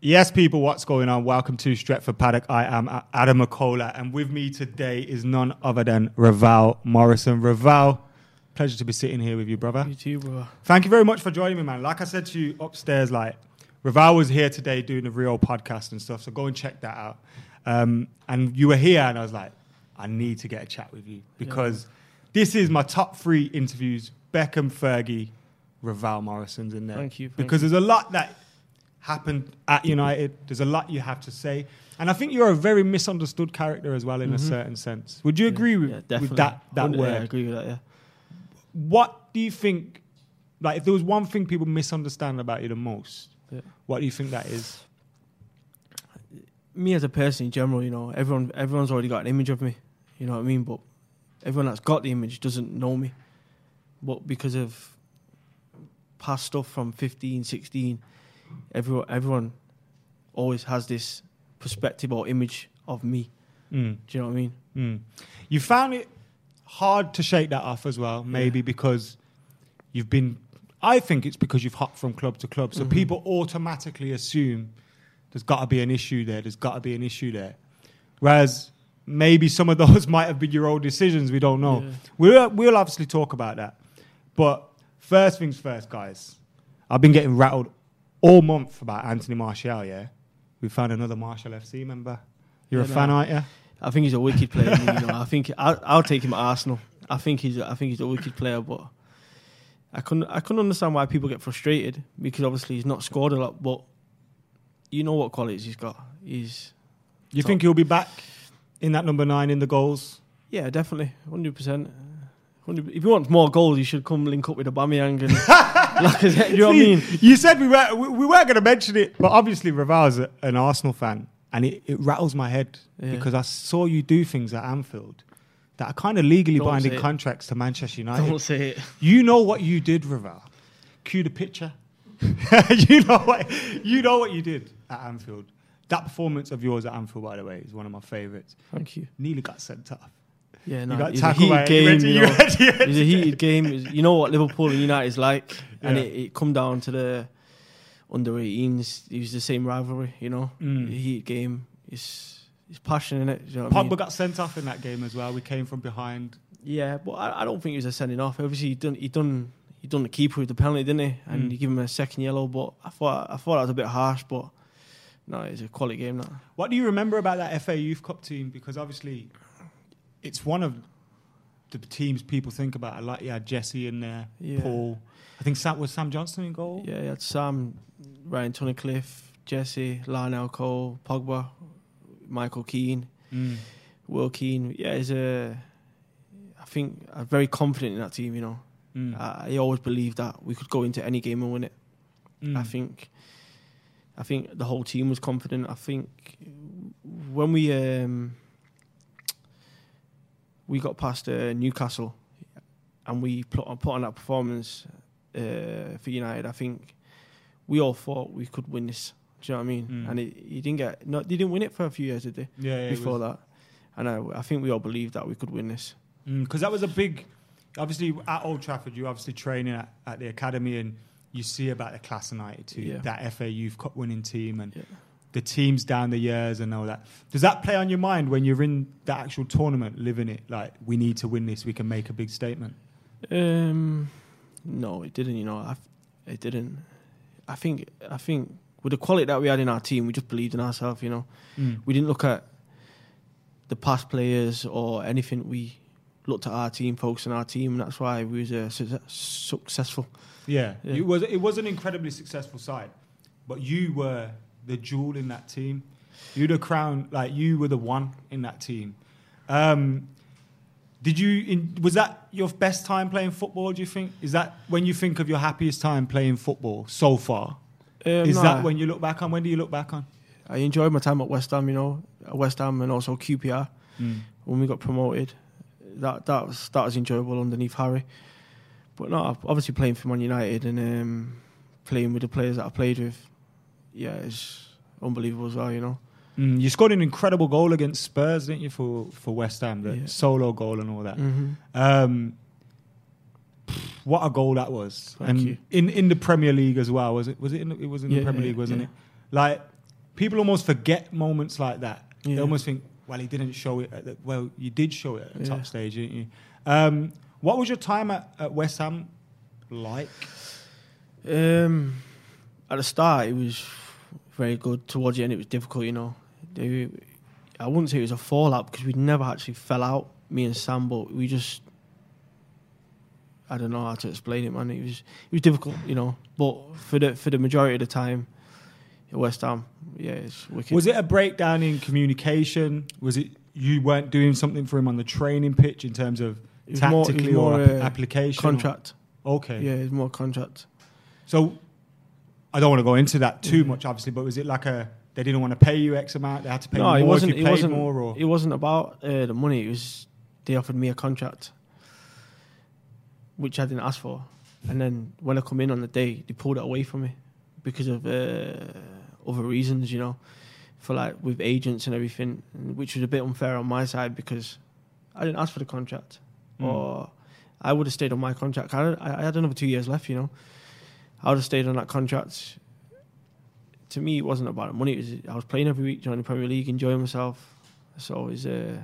Yes, people, what's going on? Welcome to Stretford Paddock. I am Adam McCullough, and with me today is none other than Ravel Morrison. Ravel, pleasure to be sitting here with you, brother. You too. Thank you very much for joining me, man. Like I said to you upstairs, like Ravel was here today doing the real podcast and stuff, so go and check that out. Um, and you were here, and I was like, I need to get a chat with you because this is my top three interviews: Beckham, Fergie, Ravel Morrison's in there. Thank you, thank because there's a lot that happened at United. There's a lot you have to say, and I think you're a very misunderstood character as well in a certain sense. Would you agree with, Mm-hmm. Yeah, with that that Hundred- word? Yeah, I agree with that. Yeah. What do you think? Like, if there was one thing people misunderstand about you the most, Yeah. what do you think that is? Me as a person in general, you know, everyone everyone's already got an image of me. You know what I mean? But everyone that's got the image doesn't know me. But because of past stuff from 15, 16, everyone everyone always has this perspective or image of me. Mm. Do you know what I mean? Mm. You found it hard to shake that off as well, maybe because you've been. I think it's because you've hopped from club to club, so people automatically assume there's got to be an issue there. There's got to be an issue there, whereas maybe some of those might have been your own decisions. We don't know. Yeah. We'll we'll obviously talk about that, but first things first, guys. I've been getting rattled all month about Anthony Martial. Yeah, we found another Martial FC member. You're a Yeah, fan, no. aren't you? I think he's a wicked player. you know, I think I'll, I'll take him at Arsenal. I think he's I think he's a wicked player, but I couldn't I couldn't understand why people get frustrated because obviously he's not scored a lot, but you know what qualities he's got. He's You Top. think he'll be back in that number nine in the goals? yeah, definitely hundred percent. If he wants more goals, he should come link up with Aubameyang and like, you know what I mean? You said we were we, we weren't going to mention it, but obviously Ravel's a- an Arsenal fan, and it, it rattles my head Yeah. because I saw you do things at Anfield that are kind of legally Don't binding contracts to Manchester United. Don't say it. You know what you did, Ravel. Cue the picture. you know what you know what you did at Anfield. That performance of yours at Anfield, by the way, is one of my favourites. Thank you. Nearly got sent off. Yeah, no, got it's a heated game. You know, went to- you went it's a heated game. You know what Liverpool and United is like, and Yeah. it, it come down to the under 18s. It was the same rivalry. You know, Mm. the heated game. It's it's passion in it. You know what I mean? got sent off in that game as well. We came from behind. Yeah, but I, I don't think it was a sending off. Obviously, he done he done he done the keeper with the penalty, didn't he? And Mm. he give him a second yellow. But I thought I thought that was a bit harsh. But no, it's a quality game. That What do you remember about that FA Youth Cup team? Because obviously, it's one of the teams people think about. I like you had Jesse in there, Yeah. Paul. I think Sam was Sam Johnstone in goal. yeah, you had Sam, Ryan Tunnicliffe, Jesse, Larnell Cole, Pogba, Michael Keane. Mm. Will Keane, yeah, is a. I think I'm very confident in that team. You know, Mm. I, I always believed that we could go into any game and win it. Mm. I think, I think the whole team was confident. I think when we um, we got past uh, Newcastle, and we put on, put on that performance uh, for United, I think we all thought we could win this. Do you know what I mean? Mm. And he didn't get no, they didn't win it for a few years, did they? Yeah, yeah, before that, and I, I think we all believed that we could win this. because that was a big. Obviously, at Old Trafford, you're obviously training at, at the academy, and you see about the class of '92, Yeah. that FA Youth Cup winning team, and Yeah. the teams down the years and all that. Does that play on your mind when you're in the actual tournament, living it? Like, we need to win this. We can make a big statement. Um, no, it didn't. You know, I, it didn't. I think I think with the quality that we had in our team, we just believed in ourselves. You know, we didn't look at the past players or anything. We looked at our team, folks, on our team, and that's why we was uh, su- successful. Yeah, Yeah. It was it was an incredibly successful side, but you were the jewel in that team. You the crown, like you were the one in that team. Um, did you? In, was that your best time playing football? Do you think? Is that when you think of your happiest time playing football so far? Um, Is no, that when you look back on? When do you look back on? I enjoyed my time at West Ham? You know, at West Ham and also QPR when we got promoted. That that was that was enjoyable underneath Harry. But no, obviously playing for Man United and um, playing with the players that I played with, yeah, it's unbelievable as well. You know, Mm, you scored an incredible goal against Spurs, didn't you, for for West Ham? The Yeah. solo goal and all that. mm-hmm. Um, what a goal that was! Thank and you. in in the Premier League as well. Was it? Was it? In, the- it was in the Premier yeah, League, wasn't yeah. it? Like people almost forget moments like that. They almost think, well, he didn't show it. At the, well, you did show it at the Yeah. top stage, didn't you? Um, what was your time at, at West Ham like? Um, at the start, it was very good. Towards the end, it was difficult. You know, I wouldn't say it was a fallout because we'd never actually fell out, me and Sam, but we just. I don't know how to explain it, man. It was it was difficult, you know. But for the for the majority of the time, West Ham, yeah, it's wicked. Was it a breakdown in communication? Was it you weren't doing something for him on the training pitch in terms of was more- tactically more, or ap- application? contract? Okay. Yeah, it's more contract. So I don't want to go into that too Mm-hmm. much, obviously, but was it like a they didn't want to pay you X amount, they had to pay no, you it more wasn't. if you It wasn't. more, or It wasn't about uh, the money. It was they offered me a contract, which I didn't ask for, and then when I come in on the day, they pulled it away from me because of uh, other reasons, you know, for like with agents and everything, which was a bit unfair on my side because I didn't ask for the contract, Mm. or I would have stayed on my contract. I, I had another two years left, you know. I would have stayed on that contract to me, it wasn't about the money. It was, I was playing every week, joining the Premier League, enjoying myself. So it was, uh,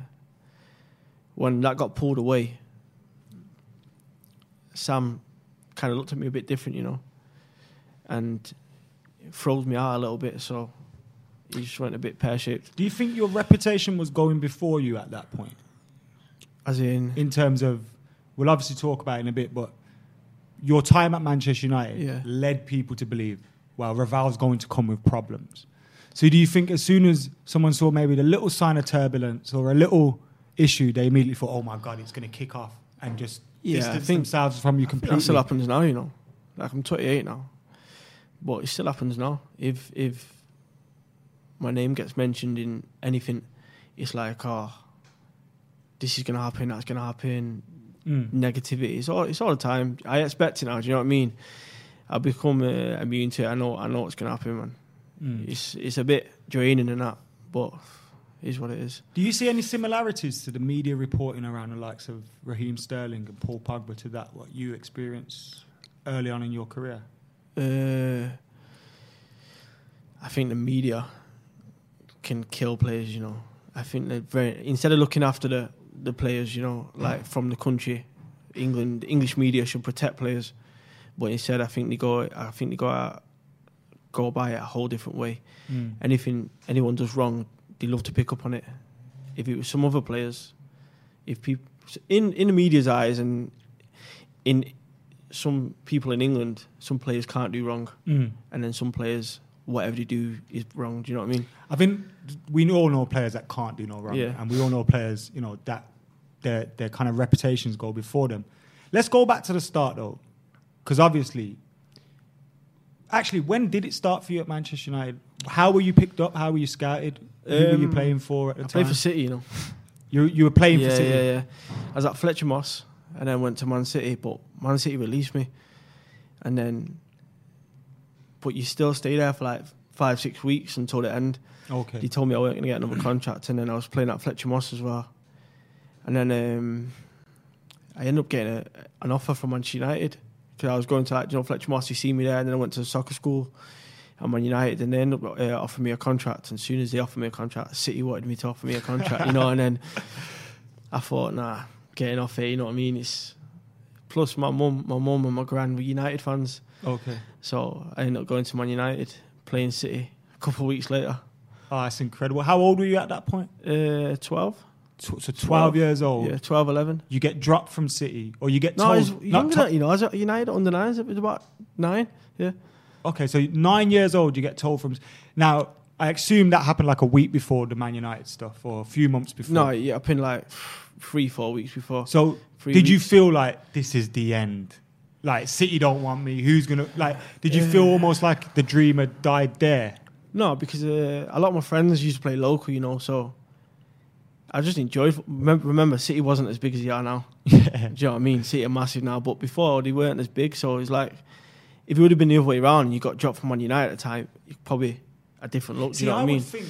when that got pulled away, Sam kind of looked at me a bit different, you know, and it froze me out a little bit. So he just went a bit pear shaped. do you think your reputation was going before you at that point? As in, In terms of, we'll obviously talk about it in a bit, but your time at Manchester United Yeah. led people to believe, well, Ravel's going to come with problems. So do you think as soon as someone saw maybe the little sign of turbulence or a little issue, they immediately thought, oh my God, it's going to kick off and just Yeah, distance think- themselves from you completely? that still happens now, you know. Like I'm 28 now, but it still happens now. If if my name gets mentioned in anything, it's like, oh, this is gonna happen, that's gonna happen. Mm. Negativity. It's all it's all the time. I expect it now. Do you know what I mean? I become uh, immune to it. I know I know what's gonna happen, man. Mm. It's it's a bit draining and that, but it is what it is. Do you see any similarities to the media reporting around the likes of Raheem Sterling and Paul Pogba to that, what you experienced early on in your career? Uh, I think the media can kill players. You know, I think they're very instead of looking after the the players, you know, like from the country, England, English media should protect players, but instead, I think they go. I think they go out, go by it a whole different way. Mm. Anything anyone does wrong, they love to pick up on it. If it was some other players, if people in in the media's eyes and in some people in England, some players can't do wrong, Mm. and then some players, whatever they do is wrong. Do you know what I mean? I think we all know players that can't do no wrong, Yeah. and we all know players, you know, that their their kind of reputations go before them. Let's go back to the start though, because obviously, actually, when did it start for you at Manchester United? How were you picked up? How were you scouted? Who were you Um, playing for at the I time? played for City, you know. you you were playing yeah, for City. yeah, yeah. I was at Fletcher Moss and then went to Man City. But Man City released me, and then, but you still stay there for like five, six weeks until the end. Okay. He told me I wasn't going to get another contract, and then I was playing at Fletcher Moss as well. And then um, I ended up getting a, an offer from Manchester United because I was going to like you know Fletcher Moss. You see me there, and then I went to soccer school And Man United, and they ended up uh, offering me a contract. And as soon as they offered me a contract, City wanted me to offer me a contract, you know. And then I thought, nah, getting off here, you know what I mean? It's plus my mum, my mum and my grand were United fans, Okay. so I ended up going to Man United, playing City. A couple of weeks later, Oh, that's incredible. How old were you at that point? uh, 12? Tw- So 12 years old. Yeah, 12, 11. You get dropped from City, or you get No, told. I was not younger to- than you know. I was at United under nines. It was about nine. Yeah. Okay, so nine years old, you get told from. Now, I assume that happened like a week before the Man United stuff, or a few months before. No, yeah, I've been like three, four weeks before. So, Three did you feel like this is the end? Like City don't want me. Who's gonna like? Did you feel almost like the dream had died there? No, because uh, a lot of my friends used to play local, you know, so I just enjoyed. Remember, remember, City wasn't as big as they are now. Yeah. Do you know what I mean? City are massive now, but before they weren't as big. So it's like, if it would have been the other way around and you got dropped from Man United at the time, you probably a different look. Do you know I, what I mean? would think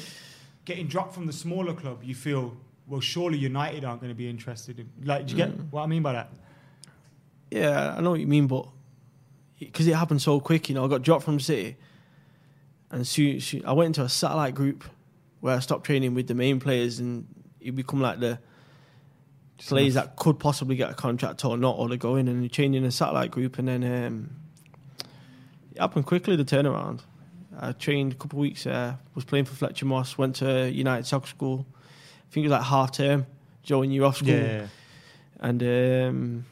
getting dropped from the smaller club, you feel well. Surely United aren't going to be interested in. Like, do you get Mm. what I mean by that? Yeah, I know what you mean, but because it happened so quick, you know, I got dropped from City, and soon, soon I went into a satellite group where I stopped training with the main players, and you become like the players that could possibly get a contract or not, or they go in and you train in a satellite group, and then um, it happened quickly. The turnaround. I trained a couple of weeks there, was playing for Fletcher Moss, went to United Soccer School. I think it was like half term. Joe and you off school, Yeah. and um,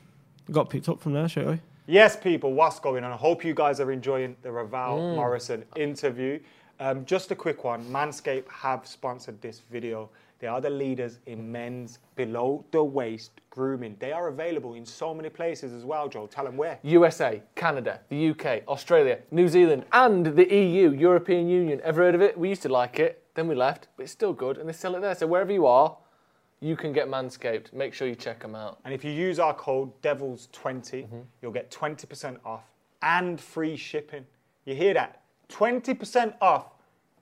got picked up from there straight away. Yes, people, what's going on? I hope you guys are enjoying the Ravel Morrison interview. Um, just a quick one Manscaped have sponsored this video. They are the leaders in men's below the waist grooming. They are available in so many places as well, Joe. Tell them where. USA, Canada, the UK, Australia, New Zealand, and the EU, European Union. Ever heard of it? We used to like it, then we left, but it's still good, and they sell it there. So wherever you are, you can get Manscaped. Make sure you check them out. And if you use our code DEVILS20, mm-hmm. you'll get 20% off and free shipping. You hear that? 20% off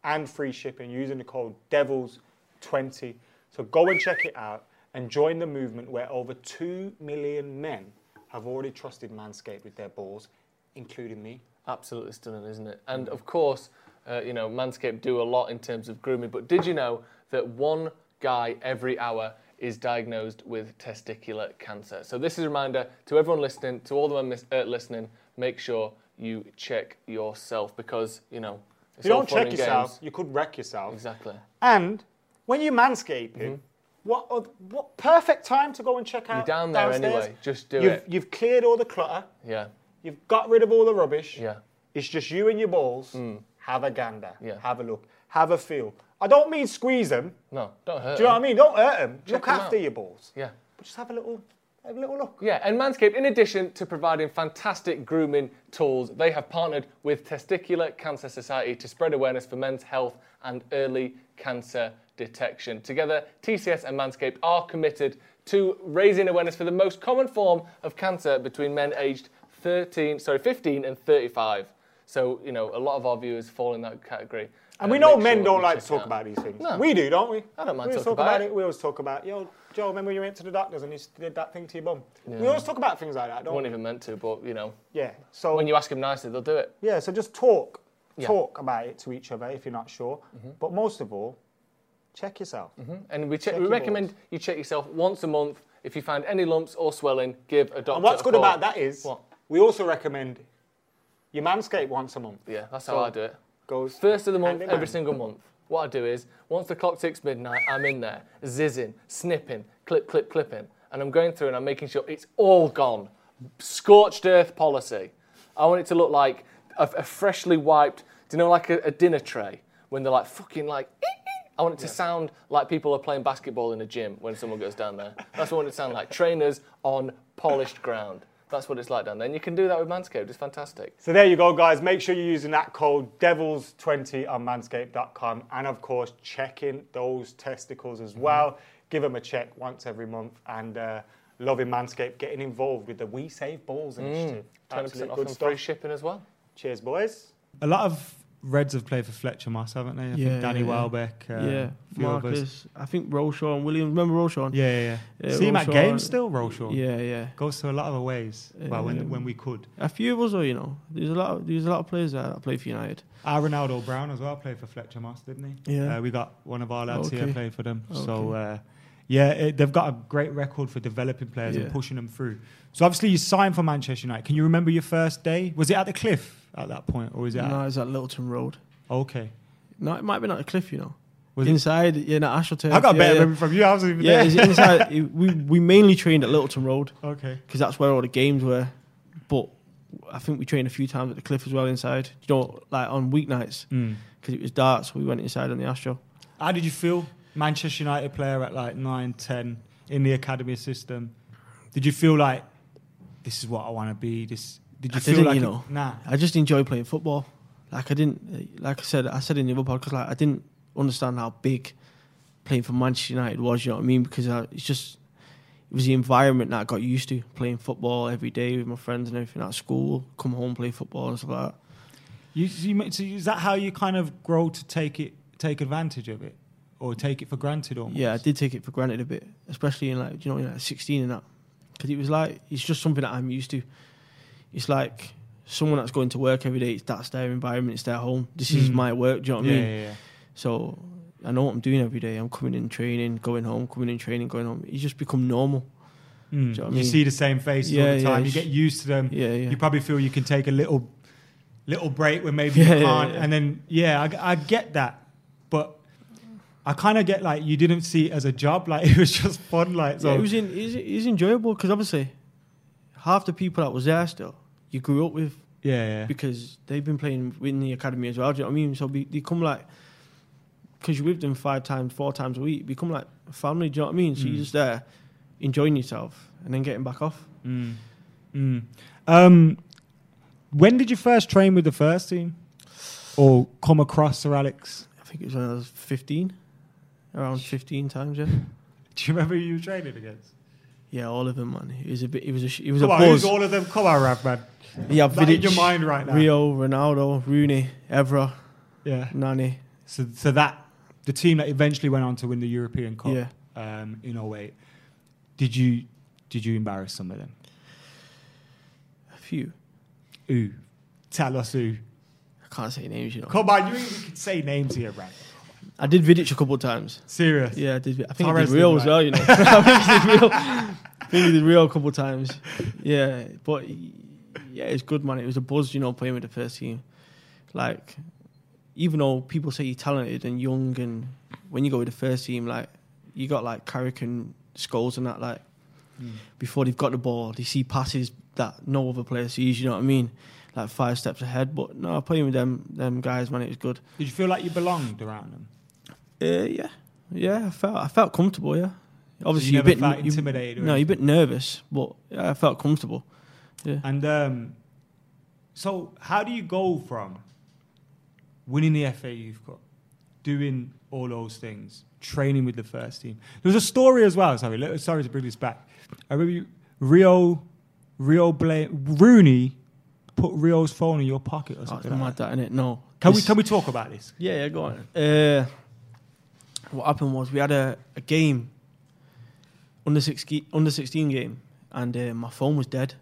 and free shipping using the code DEVILS20. So go and check it out and join the movement where over 2 million men have already trusted Manscaped with their balls, including me. Absolutely stunning, isn't it? And of course, uh, you know, Manscaped do a lot in terms of grooming. But did you know that one guy every hour is diagnosed with testicular cancer? So this is a reminder to everyone listening, to all the men uh, listening, make sure you check yourself because you know. If you don't check yourself, games. you could wreck yourself. Exactly. And when you're manscaping, mm-hmm. what oth- what perfect time to go and check out? You're down there downstairs. anyway, just do you've, it. You've cleared all the clutter. Yeah. You've got rid of all the rubbish. Yeah. It's just you and your balls. Mm. Have a gander. Yeah. Have a look. Have a feel. I don't mean squeeze them. No, don't hurt. Do you know what I them. mean? Don't hurt them. Check look 'em after out. your balls. Yeah. But just have a little, have a little look. Yeah, and Manscaped, in addition to providing fantastic grooming tools, they have partnered with Testicular Cancer Society to spread awareness for men's health and early cancer detection. Together, TCS and Manscaped are committed to raising awareness for the most common form of cancer between men aged 13, sorry, 15 and 35. So, you know, a lot of our viewers fall in that category. And Uh, we know men sure don't like to talk out. about these things. No. We do, don't we? I don't mind we always talking talk about about it. We always talk about, yo, Joe, remember when you went to the doctors and you did that thing to your bum? We always talk about things like that, don't wasn't even meant to, but, you know, Yeah. So when you ask them nicely, they'll do it. Yeah, so just talk. Yeah. Talk about it to each other if you're not sure. But most of all, check yourself. Mm-hmm. And we, check, Check we recommend balls. you check yourself once a month. If you find any lumps or swelling, give a doctor. And what's good call. about that is What? we also recommend you manscape once a month. Yeah, that's So- how I do it. Goes First of the month, every single month. What I do is, once the clock ticks midnight, I'm in there, zizzing, snipping, clip, clip, clipping, and I'm going through and I'm making sure it's all gone. Scorched earth policy. I want it to look like a, a freshly wiped, do you know, like a, a dinner tray when they're like fucking like. "Eek, eek." I want it to sound like people are playing basketball in a gym when someone goes down there. That's what I want it to sound like. Trainers on polished ground. That's what it's like down there. And you can do that with Manscaped. It's fantastic. So there you go, guys. Make sure you're using that code DEVILS20 on manscaped.com. And of course, checking those testicles as well. Give them a check once every month. And uh, loving Manscaped, getting involved with the We Save Balls initiative. Twenty Absolute percent off good and stuff. free shipping as well. Cheers, boys. A lot of Reds have played for Fletcher Moss, haven't they? I Yeah, think Danny yeah. Welbeck. Uh, yeah. Marcus. I think Roshaw and Williams. Remember Roshaw? Yeah, yeah, yeah. See him at games still, Roshaw. Yeah, yeah. Goes to a lot of aways. well, when when we could. A few of us, though, you know, there's a lot. Of, there's a lot of players that, play for United. Ah, Our Ronaldo Brown as well played for Fletcher Moss, didn't he? Yeah. Uh, we got one of our lads here Okay. played for them. So, Okay. uh, yeah, it, they've got a great record for developing players and pushing them through. So, obviously, you signed for Manchester United. Can you remember your first day? Was it at the cliff at that point, or was it? No, At, it's at Littleton Road. okay. No, it might be not the cliff, you know. Was it- inside, yeah, no, AstroTurf. I got a yeah, better yeah. memory from you. I wasn't even Yeah, there. it's inside. it- we we mainly trained at Littleton Road okay. because that's where all the games were. But I think we trained a few times at the cliff as well inside. You know, like on weeknights Mm. because it was dark, so we went inside on the Astro. How did you feel? Manchester United player at like 9, 10 in the academy system. Did you feel like this is what I want to be? This did you I feel didn't, like you it- know. nah? I just enjoy playing football. Like I didn't, like I said, I said in the other podcast, like I didn't understand how big playing for Manchester United was. You know what I mean? Because I, it's just it was the environment that I got used to playing football every day with my friends and everything at school. Come home, play football and stuff like that. You, you, so is that how you kind of grow to take it, take advantage of it, or take it for granted almost? Yeah, I did take it for granted a bit, especially in like you know, in like sixteen and that, because it was like it's just something that I'm used to. It's like someone that's going to work every day. It's that's their environment. It's their home. This is Mm. my work. Do you know what yeah, I mean? yeah, yeah. So I know what I'm doing every day. I'm coming in training, going home, coming in training, going home. It's just become normal. Mm. Do you know what I mean? see the same faces all Yeah, the yeah, time. you get used to them. Yeah, yeah. You probably feel you can take a little, little break when maybe Yeah, you can't, yeah. and then yeah, I, I get that, but I kind of get like you didn't see it as a job. Like it was just fun. Like so. yeah, it was in, it was, it was enjoyable because obviously half the people that was there still you grew up with yeah, yeah. because they've been playing in the academy as well. Do you know what I mean? So they come like because you're with them five times, four times a week. Become like family. Do you know what I mean? So Mm. you're just there enjoying yourself and then getting back off. Mm. Mm. Um, when did you first train with the first team, or come across Sir Alex? I think it was when I was 15, around 15 times. Yeah, Do you remember who you were training against? yeah, all of them, man. It was a bit. It was a. sh- It was Come a on, who's all of them? Come on, Rav, man. Yeah, in Vidic, your mind right now. Rio, Ronaldo, Rooney, Evra, Yeah. Nani. So, so that the team that eventually went on to win the European Cup Yeah. um, in 08, did you did you embarrass some of them? A few. Who? Tell us who. I can't say names, you know. Come on, you even can say names here, Brad. I did Vidic a couple of times. Serious. Yeah, I did. I think I Torres did Rio did, as well, you know. I think I did Rio. I think I did Rio a couple of times. Yeah, but yeah, it's good, man. It was a buzz, you know, playing with the first team. Like, even though people say you're talented and young, and when you go with the first team, like, you got like Carrick and Scholes and that, like, hmm. before they've got the ball, they see passes that no other player sees, you know what I mean? Like five steps ahead. But no, playing with them them guys, man, it was good. Did you feel like you belonged around them? Uh, yeah, yeah. I felt I felt comfortable. Yeah, obviously you you're a never bit felt you- intimidated or No, you're a bit nervous, but yeah, I felt comfortable. Yeah, And um, so, how do you go from winning the FA Youth Cup, doing all those things, training with the first team? There was a story as well. Sorry, sorry to bring this back. I remember you, Rio, Rio Bla- Rooney put Rio's phone in your pocket or oh, something. like that. that innit? No, Can we can we talk about this? Yeah, yeah. Go on. Uh, what happened was we had a, a game under sixteen under sixteen game, and uh, my phone was dead.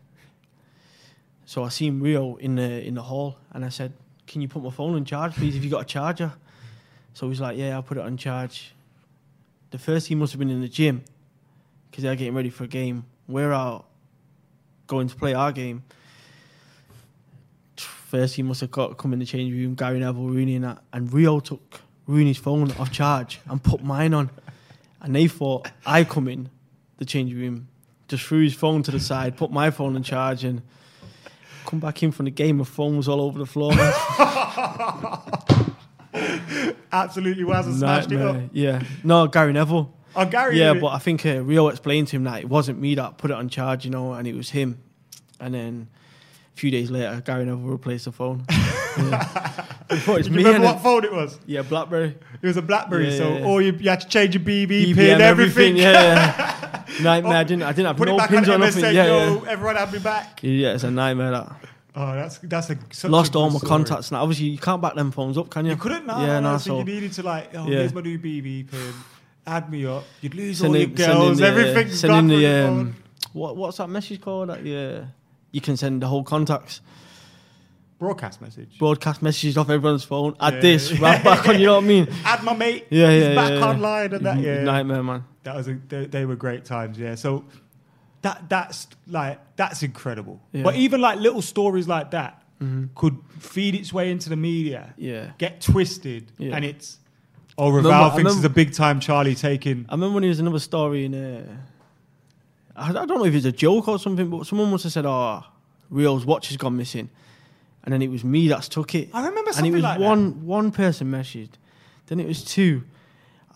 So I seen Rio in the in the hall, and I said, "Can you put my phone on charge, please? If you got a charger?" So he's like, "Yeah, I'll put it on charge." The first team must have been in the gym because they're getting ready for a game. We're out going to play our game. First team must have got come in the change room, Gary Neville, Rooney, and that. And Rio took Rooney's phone off charge and put mine on. And they thought I come in the change room, just threw his phone to the side, put my phone on charge, and come back in from the game. My phone was all over the floor. Absolutely was and smashed it up. Yeah. No, Gary Neville. Oh, Gary. Yeah, but I think uh, Rio explained to him that it wasn't me that put it on charge, you know, and it was him. And then a few days later, Gary Neville replaced the phone. yeah. It's Do you me. remember what phone it was? Yeah, BlackBerry. It was a BlackBerry, Yeah, so yeah, yeah. all you, you had to change your BB, pin, everything. Yeah, yeah. nightmare. I didn't. I didn't have Put it no back pins on or MSN, nothing. Yeah, yo, yeah. everyone had me back. Yeah, it's a nightmare. That Oh, that's that's a such lost a all good my story. contacts. Now, obviously, you can't back them phones up, can you? You couldn't, no, Yeah, no, so, So you needed to like, oh, Yeah. here's my new BB pin. Add me up. You'd lose all your send in girls. the, uh, Everything's send gone in from the um, phone. what what's that message called? That yeah, you can send the whole contacts broadcast message. broadcast messages off everyone's phone. Add Yeah. this, right back on. You know what I mean? Add my mate. Yeah, He's yeah, back yeah, online and that. Yeah, Nightmare, man. that was a, they, they were great times. Yeah, so that that's like that's incredible. But even like little stories like that could feed its way into the media. Yeah. get twisted, and it's oh, Remember- Ravel I thinks remember- a big time Charlie taking. I remember when there was another story in. Uh, I, I don't know if it's a joke or something, but someone must have said, "Oh, Rio's watch has gone missing," and then it was me that took it. I remember and something it was like that. one one person messaged, then it was two,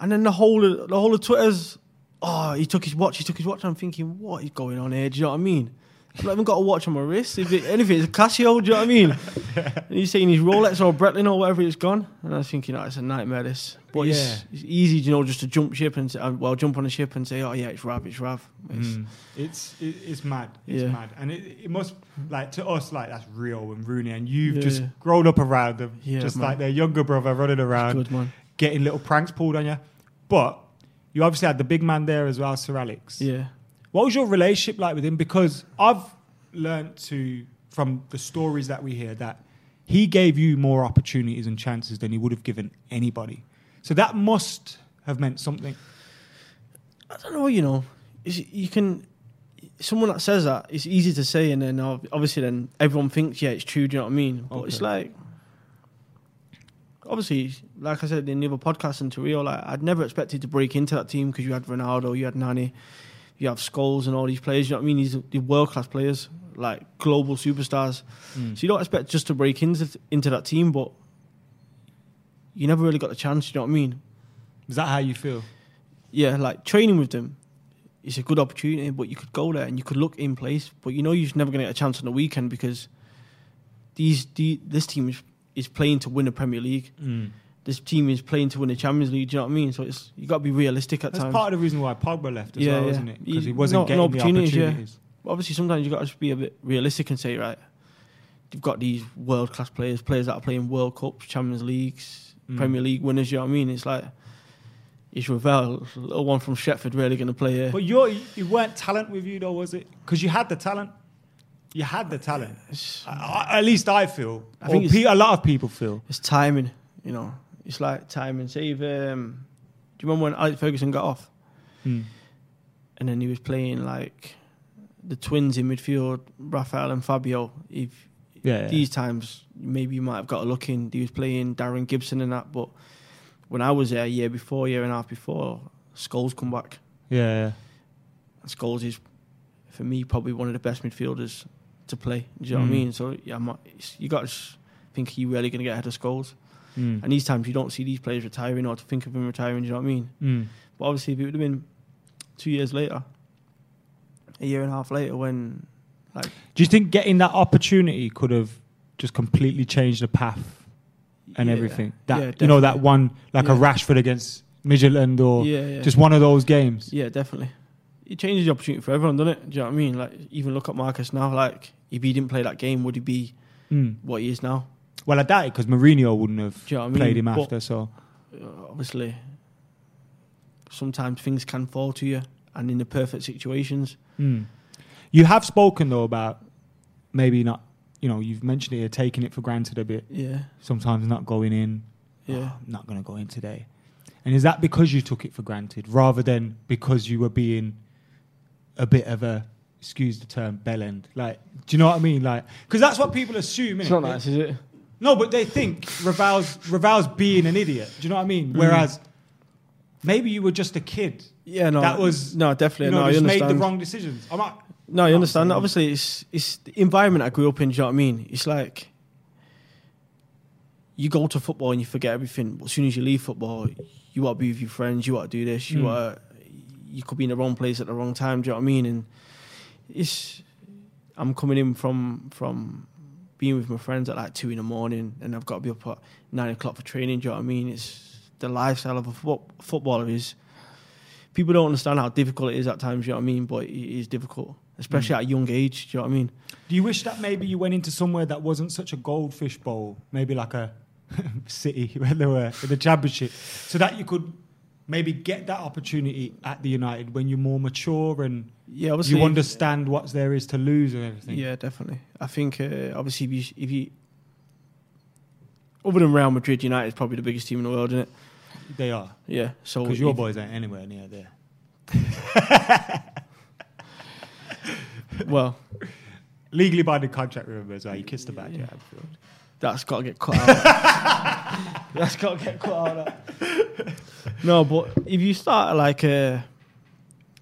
and then the whole of, the whole of Twitter's. Oh, he took his watch. He took his watch. I'm thinking, what is going on here? Do you know what I mean? I've not even got a watch on my wrist. If it, anything, it's a Casio. Do you know what I mean? and he's saying his Rolex or Breitling or whatever it's gone. And I was thinking, oh, it's a nightmare. This, but Yeah. it's, it's easy, you know, just to jump ship and say, uh, well, jump on a ship and say, oh yeah, it's Rav, it's Rav. It's, Mm. It's it, it's mad. It's Yeah. mad, and it, it must like to us like that's real and Rooney, and you've Yeah, just yeah. grown up around them, Yeah, just man. like their younger brother running around, good getting little pranks pulled on you. But you obviously had the big man there as well, Sir Alex. Yeah. What was your relationship like with him? Because I've learned to from the stories that we hear that he gave you more opportunities and chances than he would have given anybody. So that must have meant something. I don't know, you know, you can. Someone that says that, it's easy to say, and then obviously then everyone thinks, yeah, it's true. Do you know what I mean? But it's like, obviously, like I said in the other podcast in Rio, like I'd never expected to break into that team because you had Ronaldo, you had Nani, you have Scholes and all these players. You know what I mean? These world class players, like global superstars. Mm. So you don't expect just to break into into that team, but you never really got the chance. You know what I mean? Is that how you feel? yeah, like training with them, it's a good opportunity. But you could go there and you could look in place, but you know you're never going to get a chance on the weekend because these the, this team is is playing to win the Premier League. This team is playing to win the Champions League. Do you know what I mean? So it's you got to be realistic at times. That's times. part of the reason why Pogba left as Yeah, well, yeah. isn't it? Because he wasn't not- getting no the opportunities, yeah. Obviously, sometimes you've got to just be a bit realistic and say, right, you've got these world class players, players that are playing World Cups, Champions Leagues, Mm. Premier League winners. You know what I mean? It's like. Is Ravel, a little one from Sheffield, really going to play here? But you're, you weren't talent with you though, was it? Because you had the talent. You had the talent. I, I- at least I feel. I think it's- a lot of people feel. It's timing, you know. It's like time and save. um, do you remember when Alex Ferguson got off Mm. and then he was playing like the twins in midfield, Rafael and Fabio? If Yeah. these times maybe you might have got a look in. He was playing Darren Gibson and that, but when I was there a year before, year and a half before, Scholes come back. yeah. Scholes is, for me, probably one of the best midfielders to play. Do you know what I Mm. mean? So yeah, not, you got to think you're really going to get ahead of Scholes. Mm. And these times you don't see these players retiring or to think of him retiring. Do you know what I mean? Mm. But obviously, if it would have been two years later, a year and a half later, when like Do you think getting that opportunity could have just completely changed the path and yeah, everything? That yeah, you know that one like a Rashford against Midtjylland or yeah, yeah, just one of those games. yeah, definitely. It changes the opportunity for everyone, doesn't it? Do you know what I mean? Like even look at Marcus now. Like if he didn't play that game, would he be Mm. what he is now? Well, I doubt it because Mourinho wouldn't have you know what I mean? played him But- after. So Uh, obviously, sometimes things can fall to you, and in the perfect situations, Mm. You have spoken though about maybe not. You know, you've mentioned it, you're taking it for granted a bit. yeah, Sometimes not going in. yeah. "Oh, I'm not going to go in today. And is that because you took it for granted rather than because you were being a bit of a, excuse the term, bellend? Like, do you know what I mean? Like, because that's what people assume. It's innit? not nice, is it? No, but they think Ravel's, Ravel's being an idiot. Do you know what I mean? Whereas maybe you were just a kid. Yeah, no, That was- no, definitely. You know, no, I just made understand. the wrong decisions. I'm not. No, you understand. saying- Obviously, it's it's the environment I grew up in. Do you know what I mean? It's like you go to football and you forget everything. But as soon as you leave football, you want to be with your friends. You want to do this. You Mm. want to, You could be in the wrong place at the wrong time. Do you know what I mean? And it's I'm coming in from from being with my friends at like two in the morning, and I've got to be up at nine o'clock for training. Do you know what I mean? It's the lifestyle of a fo- footballer is people don't understand how difficult it is at times. Do You know what I mean? But it is difficult, especially mm. at a young age. Do you know what I mean? Do you wish that maybe you went into somewhere that wasn't such a goldfish bowl, maybe like a City where they were in the championship, so that you could maybe get that opportunity at the United when you're more mature and Yeah, obviously. you understand what there is to lose and everything. Yeah, definitely. I think uh, obviously if you, if you other than Real Madrid, United is probably the biggest team in the world, isn't it? They are Yeah. So because your boys ain't anywhere near there. well, Legally binding contract, remember as well. You kissed the badge at Anfield. That's got to get cut out. that's got to get cut out. no, but if you start like a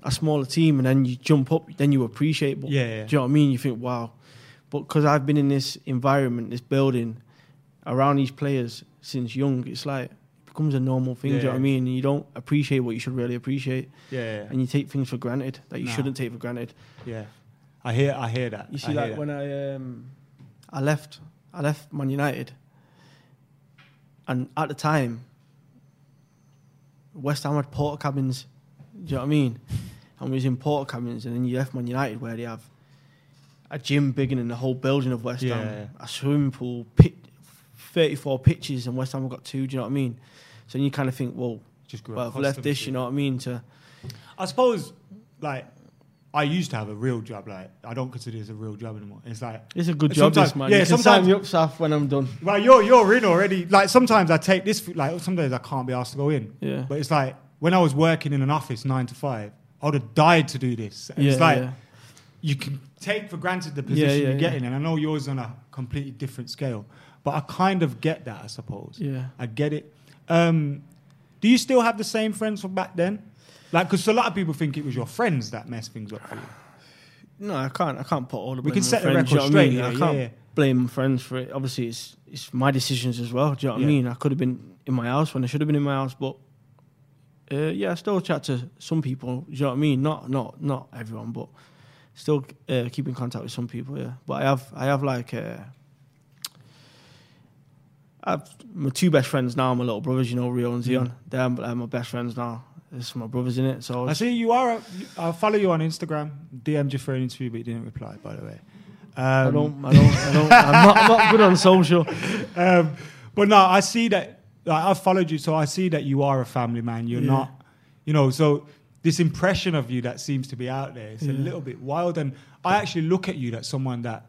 a smaller team and then you jump up, then you appreciate. But Yeah, yeah. Do you know what I mean? You think, wow. But because I've been in this environment, this building, around these players since young, it's like it becomes a normal thing. Do you know what I mean? And you don't appreciate what you should really appreciate, Yeah, yeah, and you take things for granted that you Nah. shouldn't take for granted. yeah. I hear, I hear that. You see, I like that. when I um, I left, I left Man United, and at the time, West Ham had Portakabins. Do you know what I mean? And we was in Portakabins, and then you left Man United where they have a gym bigger than the whole building of West Yeah, Ham, yeah. a swimming pool, pit, thirty-four pitches, and West Ham have got two. Do you know what I mean? So then you kind of think, well, Just grew well, I've left this. You know what I mean? To I suppose, like, I used to have a real job. Like, I don't consider this a real job anymore. It's like, it's a good job, this Sometimes- man. yeah, you can sign sometimes- me up, Saf, when I'm done. well, you're you're in already. Like, sometimes I take this. Like, sometimes I can't be asked to go in. Yeah. But it's like when I was working in an office nine to five, I would have died to do this. And Yeah, it's like yeah. you can take for granted the position yeah, yeah. in, and I know yours on a completely different scale. But I kind of get that, I suppose. Yeah. I get it. Um, do you still have the same friends from back then? Like, because a lot of people think it was your friends that messed things up for you. No, I can't. I can't put all the We can set the friends, record do you know what I straight mean? here, I yeah, can't yeah. blame friends for it. Obviously, it's it's my decisions as well. Do you know what Yeah. I mean? I could have been in my house when I should have been in my house, but uh, yeah, I still chat to some people. Do you know what I mean? Not not not everyone, but still uh, keep in contact with some people. Yeah, but I have I have like. Uh, I have my two best friends now. My little brothers, you know, Rio and Zion. They're, they're my best friends now. It's my brothers in it. So I see you are. A, I follow you on Instagram. DM'd you for an interview, but you didn't reply, by the way. Um, I don't, I don't, I don't. I'm not, I'm not good on social. um, but no, I see that. Like, I've followed you, so I see that you are a family man. You're Yeah. not, you know. So this impression of you that seems to be out there, it's a little bit wild. And I actually look at you as someone that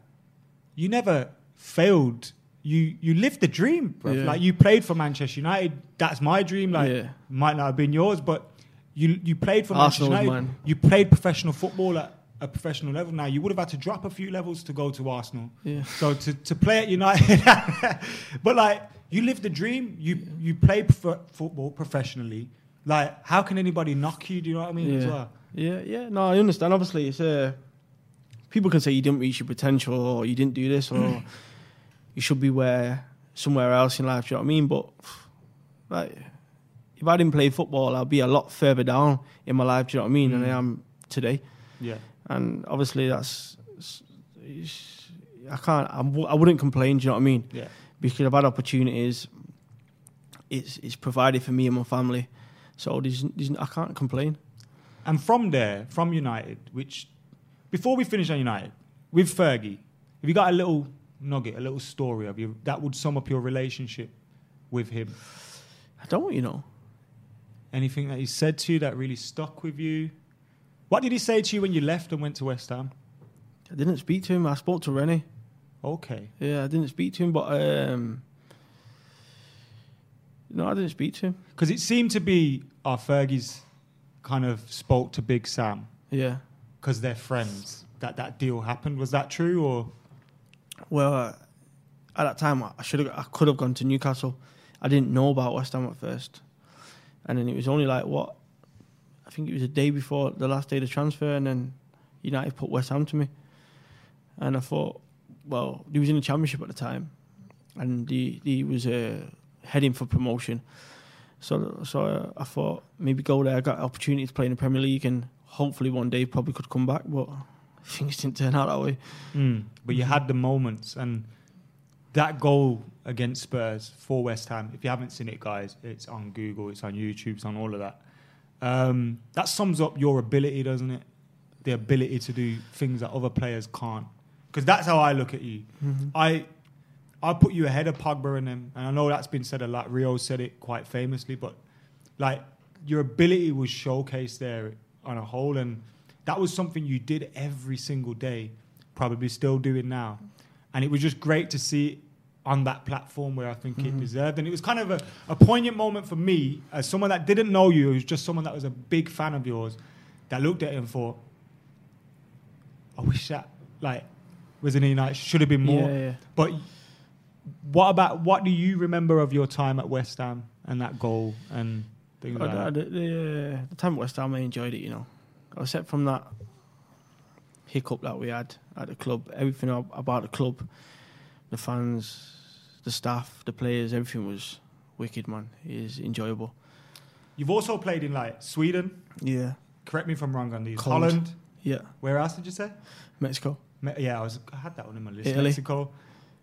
you never failed. You you lived the dream, bro. Yeah. Like you played for Manchester United. That's my dream. Like Yeah. might not have been yours, but you you played for Arsenal's Manchester United. mine. You played professional football at a professional level. Now you would have had to drop a few levels to go to Arsenal. Yeah. So to, to play at United, but like you lived the dream. You you played football professionally. Like how can anybody knock you? Do you know what I mean? As Yeah. well. Yeah, yeah. No, I understand. Obviously, it's uh, people can say you didn't reach your potential or you didn't do this or you should be where somewhere else in life. Do you know what I mean? But like, if I didn't play football, I'd be a lot further down in my life. Do you know what I mean? Than I mm. am today. Yeah. And obviously, that's it's, I can't. I w- I wouldn't complain. Do you know what I mean? Yeah. because I've had opportunities. It's it's provided for me and my family, so there's, there's, I can't complain. And from there, from United, which before we finish on United, with Fergie, have you got a little nugget, a little story of you that would sum up your relationship with him? I don't, want you know. Anything that he said to you that really stuck with you? What did he say to you when you left and went to West Ham? I didn't speak to him. I spoke to Rennie. Okay. Yeah, I didn't speak to him, but um, no, I didn't speak to him. Because it seemed to be our Fergie's kind of spoke to Big Sam Yeah. because they're friends. That that deal happened. Was that true or? Well, uh, at that time, I should have, I could have gone to Newcastle. I didn't know about West Ham at first, and then it was only like what I think it was a day before the last day of the transfer, and then United put West Ham to me, and I thought, well, he was in the Championship at the time, and he he was uh, heading for promotion, so so I thought maybe go there, I got an opportunity to play in the Premier League, and hopefully one day probably could come back, but things didn't turn out that way. Mm. But you had the moments and that goal against Spurs for West Ham. If you haven't seen it, guys, it's on Google, it's on YouTube, it's on all of that. Um, that sums up your ability, doesn't it? The ability to do things that other players can't. Because that's how I look at you. I I put you ahead of Pogba and them, and I know that's been said a lot. Rio said it quite famously, but like your ability was showcased there on a whole, and that was something you did every single day, probably still doing now, and it was just great to see it on that platform where I think it mm-hmm. deserved, and it was kind of a, a poignant moment for me as someone that didn't know you, who was just someone that was a big fan of yours, that looked at it and thought, I wish that like was in the United should have been more, Yeah, yeah. but what about what do you remember of your time at West Ham and that goal and things I- like I- that? the, the, uh, the time at West Ham, I enjoyed it. You know, except from that hiccup that we had at the club, everything about the club, the fans, the staff, the players, everything was wicked. Man, it is enjoyable. You've also played in like Sweden. Yeah, Correct me if I'm wrong on these. Cold. Holland. yeah. Where else did you say? Mexico. Me- yeah, I was. I had that one in my list. Italy. Mexico,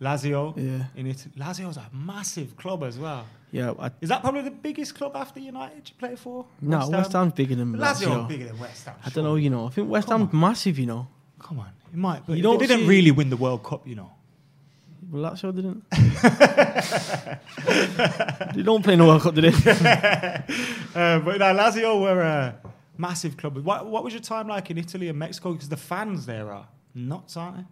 Lazio. Yeah, In Italy. Lazio's a massive club as well. yeah. I, Is that probably the biggest club after United you play for? no, West Ham's bigger than Lazio Lazio. bigger than West Ham. I don't know. You know, I think West Come Ham's massive. You know, Come on, it might. But You they didn't see- really win the World Cup, you know. well, Lazio didn't. they don't play in the World Cup, did they? Uh, but no, Lazio were a massive club. What, what was your time like in Italy and Mexico? Because the fans there are nuts, aren't they?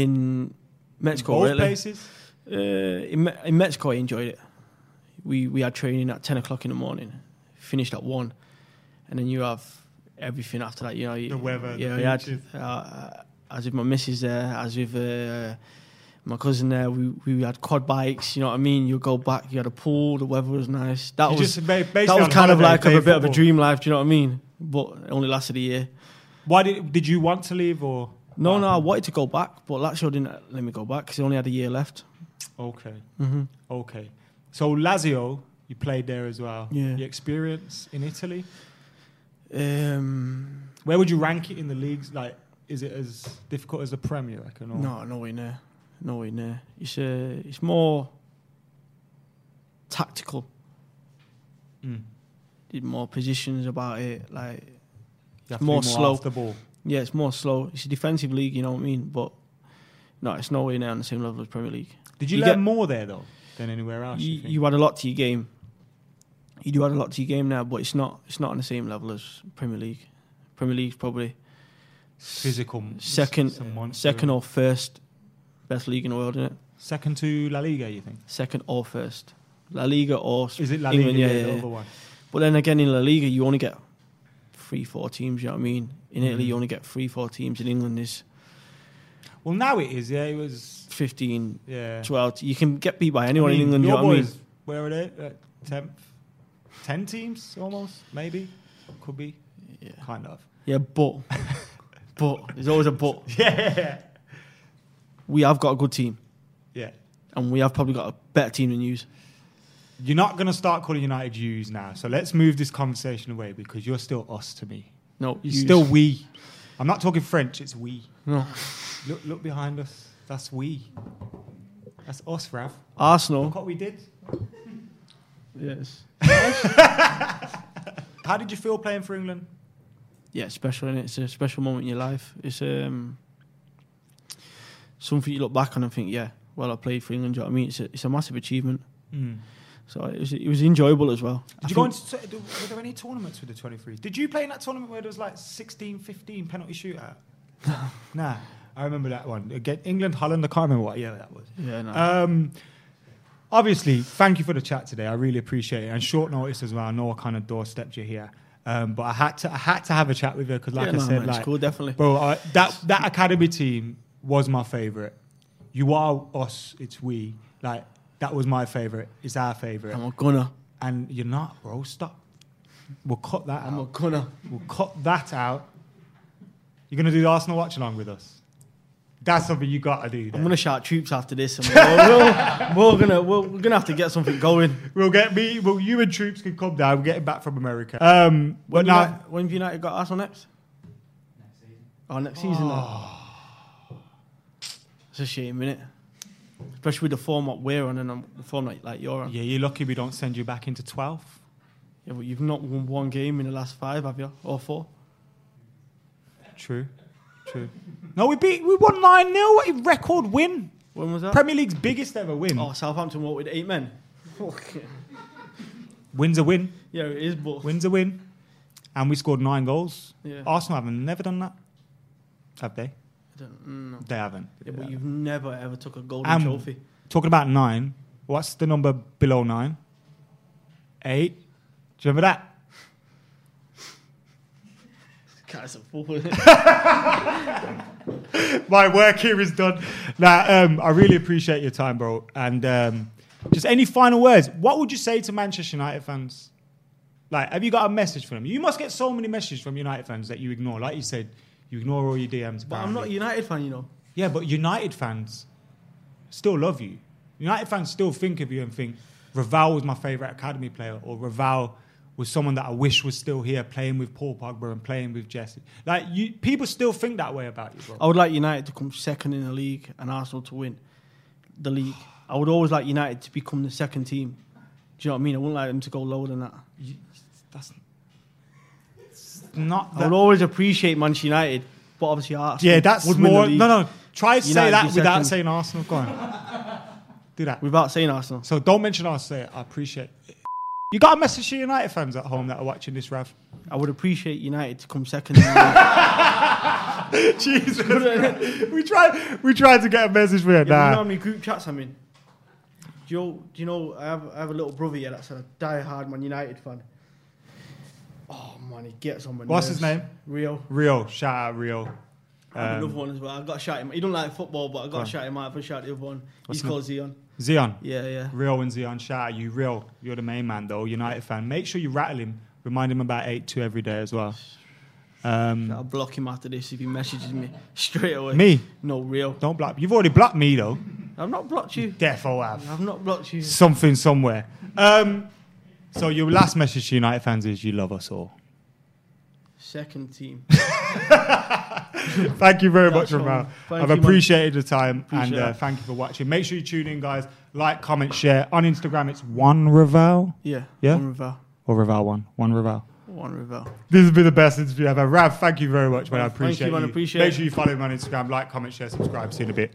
In Mexico, Both really. places. Uh, in, in Mexico, I enjoyed it. We we had training at ten o'clock in the morning, finished at one, and then you have everything after that. You know, you, The weather, the Yeah, we had uh, as with my missus there, as with uh, my cousin there. We we had quad bikes. You know what I mean? You go back. You had a pool. The weather was nice. That You was just ba- basically that was kind of like a bit of a dream life. Do you know what I mean? But it only lasted a year. Why did did you want to leave or? No, no, I wanted to go back, but Lazio didn't let me go back because he only had a year left. Okay, hmm okay. So Lazio, you played there as well. Yeah. Your experience in Italy. Um, Where would you rank it in the leagues? Like, is it as difficult as the Premier? I reckon. or- No, nowhere near. Nowhere near. It's uh, it's more tactical. Mm. Did more positions about it. Like You have to More be slow. the ball. yeah, it's more slow. It's a defensive league, you know what I mean. But no, it's nowhere near on the same level as Premier League. Did you, You learn get- more there though than anywhere else? You, You, think? you add a lot to your game. You do add a lot to your game now, but it's not it's not on the same level as Premier League. Premier League's probably physical. second second or first best league in the world, isn't it? second to La Liga. You think? Second or first. La Liga or Is it La England, Liga? yeah, the yeah, other one. But then again, in La Liga, you only get three, four teams. You know what I mean? In Italy, Mhm. you only get three, four teams. In England, is Well, now it is. Yeah, it was. 15, Yeah. 12. You can get beat by anyone I mean, in England. You your know what I mean? boys, Where are they? Tenth, ten teams almost, maybe. Could be. Yeah, Kind of. yeah, but but there's always a but. Yeah. We have got a good team, Yeah. and we have probably got a better team than you. You're not going to start calling United Jews now. So let's move this conversation away because you're still us to me. No, You're yous. still we. I'm not talking French, it's we. no. Look, look behind us. That's we. That's us, Rav. Arsenal. Look what we did. Yes. How did you feel playing for England? Yeah, it's special, and it? it's a special moment in your life. It's um something you look back on and think, yeah, well, I played for England. Do you know what I mean? It's a, it's a massive achievement. So it was, it was enjoyable as well. I Did you go into, were there any tournaments with the 23? Did you play in that tournament where there was like 16, 15 penalty shootout? nah, I remember that one. Again, England, Holland, I can't remember what year that was. Yeah, no. Um, obviously, thank you for the chat today. I really appreciate it. And short notice as well. I know I kind of doorstepped you here. Um, but I had to, I had to have a chat with you because, like yeah, I no, said, man, like, cool, definitely. Bro, I, that that academy team was my favorite. You are us, it's we. Like that was my favorite. It's our favorite. I'm a gunner. And you're not, bro. Stop. We'll cut that I'm a gunner. We'll cut that out. You're gonna do the Arsenal watch along with us. That's something you gotta do. I'm gonna shout troops after this, and we're, we're, we're gonna we're, we're gonna have to get something going. We'll get me. Well, you and troops can come down. We're getting back from America. Um, but When, now, United, when have United got Arsenal next? Oh, next season. Oh. then. It's a shame, innit? Especially with the form what we're on and um, the form like, like you're on. yeah, you're lucky we don't send you back into 12th. Yeah, but you've not won one game in the last five, have you? Or four? True, true. No, we beat. We won nine 0 What a record win. When was that? Premier League's biggest ever win. oh, Southampton what with eight men? Wins a win. yeah, it is, but Wins a win. And we scored nine goals. Yeah. Arsenal haven't never done that, have they? I don't, no. They haven't. Yeah, but you've never ever took a golden Um, trophy. Talking about nine, what's the number below nine? Eight. Do you remember that? Guys fool. My work here is done. Now, um, I really appreciate your time, bro. And um, just any final words? What would you say to Manchester United fans? Like, have you got a message for them? You must get so many messages from United fans that you ignore. Like you said, you ignore all your DMs. but I'm not a. United fan, you know. Yeah, but United fans still love you. United fans still think of you and think Ravel was my favourite academy player, or Ravel was someone that I wish was still here playing with Paul Pogba and playing with Jesse. Like you, people still think that way about you, bro. I would like United to come second in the league and Arsenal to win the league. I would always like United to become the second team. Do you know what I mean? I wouldn't like them to go lower than that. You- that's not. I would always appreciate Manchester United, but obviously Arsenal. yeah, that's would win the more. No, no. Try to say that without second. saying Arsenal. Go on. Do that. Without saying Arsenal. So don't mention Arsenal. I appreciate. You got a message to United fans at home that are watching this, Rav? I would appreciate United to come second. Jesus. we tried. We tried to get a message for it. Yeah, but you know how many group chats I'm in? Do you know, do you know I, have, I have a little brother here that's a die-hard Man United fan. Oh man, he gets on my What's nerves. his name? Rio. Rio. Shout out Rio. I have Um, another one as well. I got to shout him. He don't like football, but I got to shout him out. I shout the other one. What's He's called Zion. Zion. Yeah, yeah. Real and Zion. Shout out you. Real, You're the main man though. United fan. Make sure you rattle him. Remind him about eight two every day as well. Um, I'll block him after this if he messages me straight away. Me? No, real. don't block. You've already blocked me though. I've not blocked you. Defo have. I've not blocked you. Something somewhere. Um, so your last message to United fans is you love us all. Second team. Thank you very That's much. Ravel. I've you, man. appreciated the time Appreciate and uh, thank you for watching. Make sure you tune in, guys. Like, comment, share. On Instagram, it's one Ravel Yeah. Yeah? One Ravel. or Ravel one. One Ravel. One Ravel. This has been the best interview ever. Rav, thank you very much, man. I Thank you, appreciate man. you. Appreciate Make sure you follow me on Instagram. Like, comment, share, subscribe. See you in a bit.